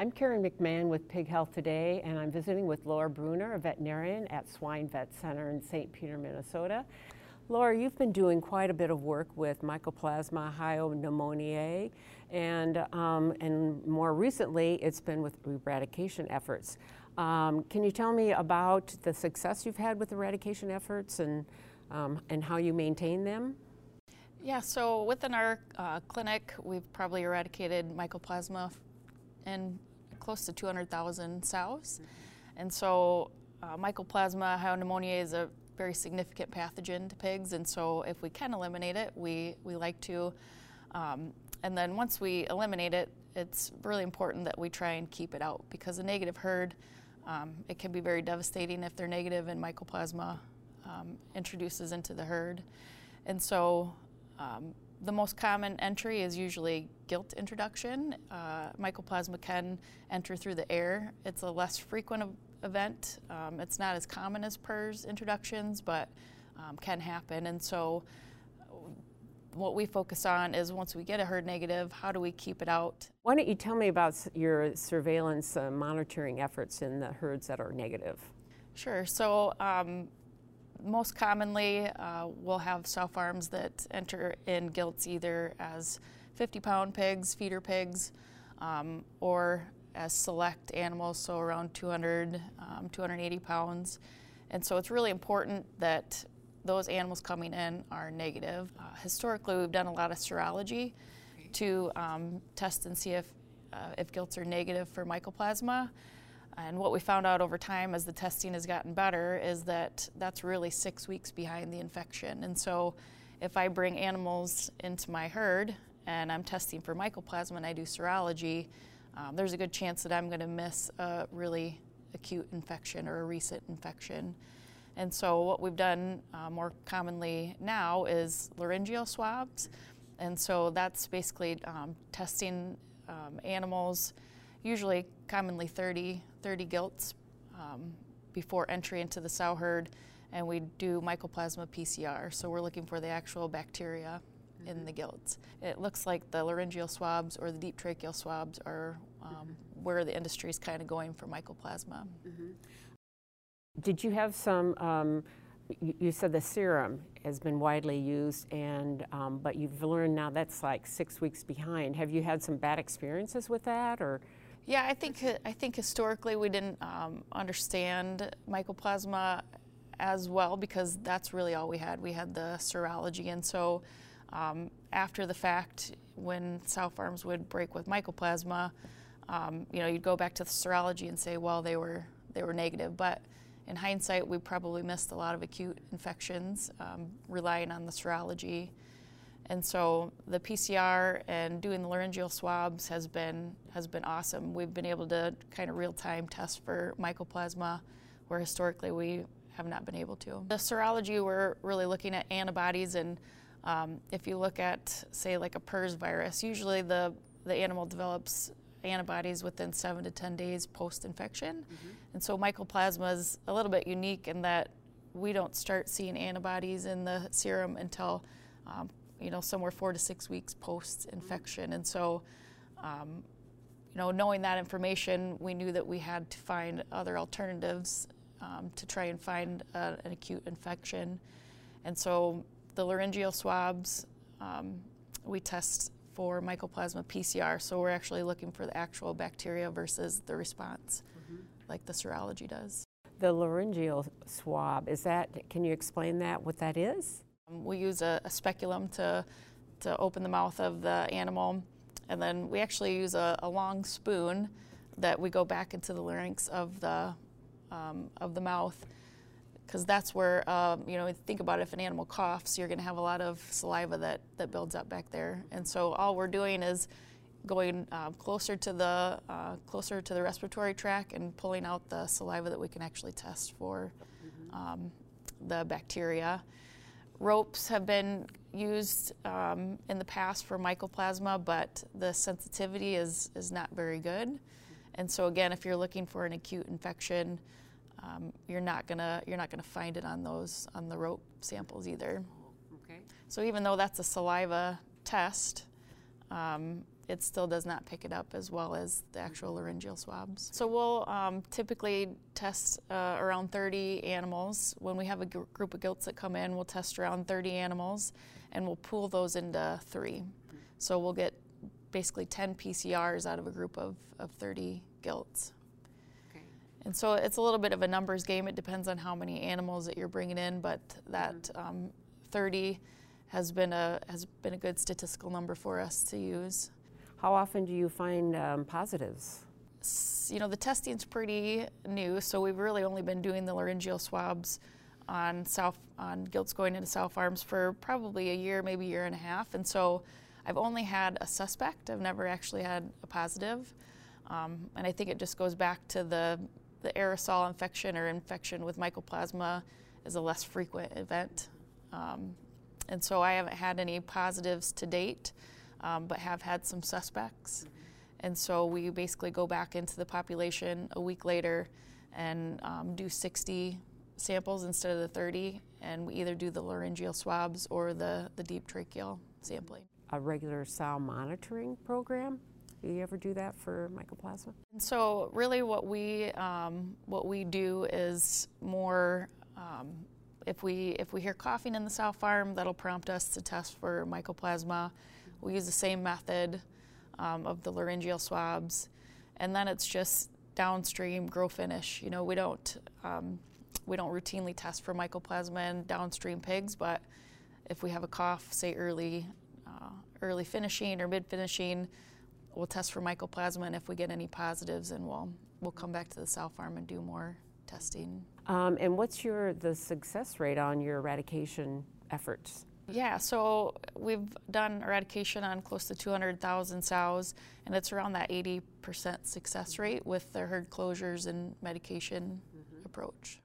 I'm Karen McMahon with Pig Health Today, and I'm visiting with Laura Bruner, a veterinarian at Swine Vet Center in St. Peter, Minnesota. Laura, you've been doing quite a bit of work with Mycoplasma hyopneumoniae, and, um, and more recently, it's been with eradication efforts. Um, can you tell me about the success you've had with eradication efforts and, um, and how you maintain them? Yeah, so within our uh, clinic, we've probably eradicated mycoplasma in close to 200,000 sows. And so uh, mycoplasma hyopneumoniae is a very significant pathogen to pigs, and so if we can eliminate it, we, we like to. Um, and then once we eliminate it, it's really important that we try and keep it out because a negative herd, um, it can be very devastating if they're negative and mycoplasma um, introduces into the herd. And so um, the most common entry is usually gilt introduction. Uh, mycoplasma can enter through the air. It's a less frequent event. Um, it's not as common as PRRS introductions, but um, can happen. And so what we focus on is once we get a herd negative, how do we keep it out? Why don't you tell me about your surveillance uh, monitoring efforts in the herds that are negative? Sure. So um, most commonly, uh, we'll have sow farms that enter in gilts either as 50 pound pigs, feeder pigs, um, or as select animals, so around 200, um, 280 pounds. And so it's really important that those animals coming in are negative. Uh, historically, we've done a lot of serology to um, test and see if, uh, if gilts are negative for mycoplasma. And what we found out over time as the testing has gotten better is that that's really six weeks behind the infection. And so if I bring animals into my herd and I'm testing for mycoplasma and I do serology, um, there's a good chance that I'm going to miss a really acute infection or a recent infection. And so what we've done uh, more commonly now is laryngeal swabs. And so that's basically um, testing um, animals usually commonly 30, 30 gilts um, before entry into the sow herd, and we do mycoplasma PCR. So we're looking for the actual bacteria mm-hmm. in the gilts. It looks like the laryngeal swabs or the deep tracheal swabs are um, mm-hmm. where the industry is kind of going for mycoplasma. Mm-hmm. Did you have some? Um, you said the serum has been widely used, and um, but you've learned now that's like six weeks behind. Have you had some bad experiences with that, or? Yeah, I think I think historically we didn't um, understand mycoplasma as well because that's really all we had. We had the serology, and so um, after the fact, when sow farms would break with mycoplasma, um, you know, you'd go back to the serology and say, well, they were they were negative, but in hindsight, we probably missed a lot of acute infections um, relying on the serology. And so the PCR and doing the laryngeal swabs has been has been awesome. We've been able to kind of real time test for mycoplasma, where historically we have not been able to. The serology, we're really looking at antibodies, and um, if you look at say like a PRRS virus, usually the the animal develops antibodies within seven to ten days post infection, mm-hmm. and so mycoplasma is a little bit unique in that we don't start seeing antibodies in the serum until um, you know, somewhere four to six weeks post infection. And so, um, you know, knowing that information, we knew that we had to find other alternatives um, to try and find a, an acute infection. And so the laryngeal swabs, um, we test for mycoplasma PCR. So we're actually looking for the actual bacteria versus the response, mm-hmm. like the serology does. The laryngeal swab, is that, can you explain that, what that is? We use a, a, speculum to, to open the mouth of the animal, and then we actually use a, a long spoon that we go back into the larynx of the, um, of the mouth because that's where, um, you know, think about it, if an animal coughs, you're going to have a lot of saliva that, that builds up back there. And so all we're doing is going uh, closer to the uh, closer to the respiratory tract and pulling out the saliva that we can actually test for mm-hmm. um, the bacteria. Ropes have been used um, in the past for mycoplasma, but the sensitivity is, is not very good. And so again, if you're looking for an acute infection, um, you're not gonna you're not gonna find it on those on the rope samples either. Okay. So even though that's a saliva test, um, it still does not pick it up as well as the actual laryngeal swabs. So we'll um, typically test uh, around 30 animals. When we have a gr- group of gilts that come in, we'll test around 30 animals and we'll pool those into three. So we'll get basically 10 PCRs out of a group of, of 30 gilts. Okay. And so it's a little bit of a numbers game. It depends on how many animals that you're bringing in, but that Mm-hmm. um, 30 has been a has been a good statistical number for us to use. How often do you find um, positives? You know, the testing's pretty new, so we've really only been doing the laryngeal swabs on South on gilts going into South Farms for probably a year, maybe a year and a half, and so I've only had a suspect. I've never actually had a positive, um, and I think it just goes back to the the aerosol infection or infection with mycoplasma is a less frequent event, um, and so I haven't had any positives to date, um, but have had some suspects. And so we basically go back into the population a week later and um, do 60 samples instead of the 30, and we either do the laryngeal swabs or the, the deep tracheal sampling. A regular sound monitoring program? Do you ever do that for mycoplasma? And so really what we, um, what we do is more, um, if, we, if we hear coughing in the sow farm, that'll prompt us to test for mycoplasma. We use the same method um, of the laryngeal swabs. And then it's just downstream grow finish. You know, we don't, um, we don't routinely test for mycoplasma in downstream pigs, but if we have a cough, say early, uh, early finishing or mid finishing, we'll test for mycoplasma, and if we get any positives, then we'll we'll come back to the sow farm and do more testing. Um, and what's your the success rate on your eradication efforts? Yeah, so we've done eradication on close to 200,000 sows, and it's around that 80% success rate with the herd closures and medication mm-hmm. approach.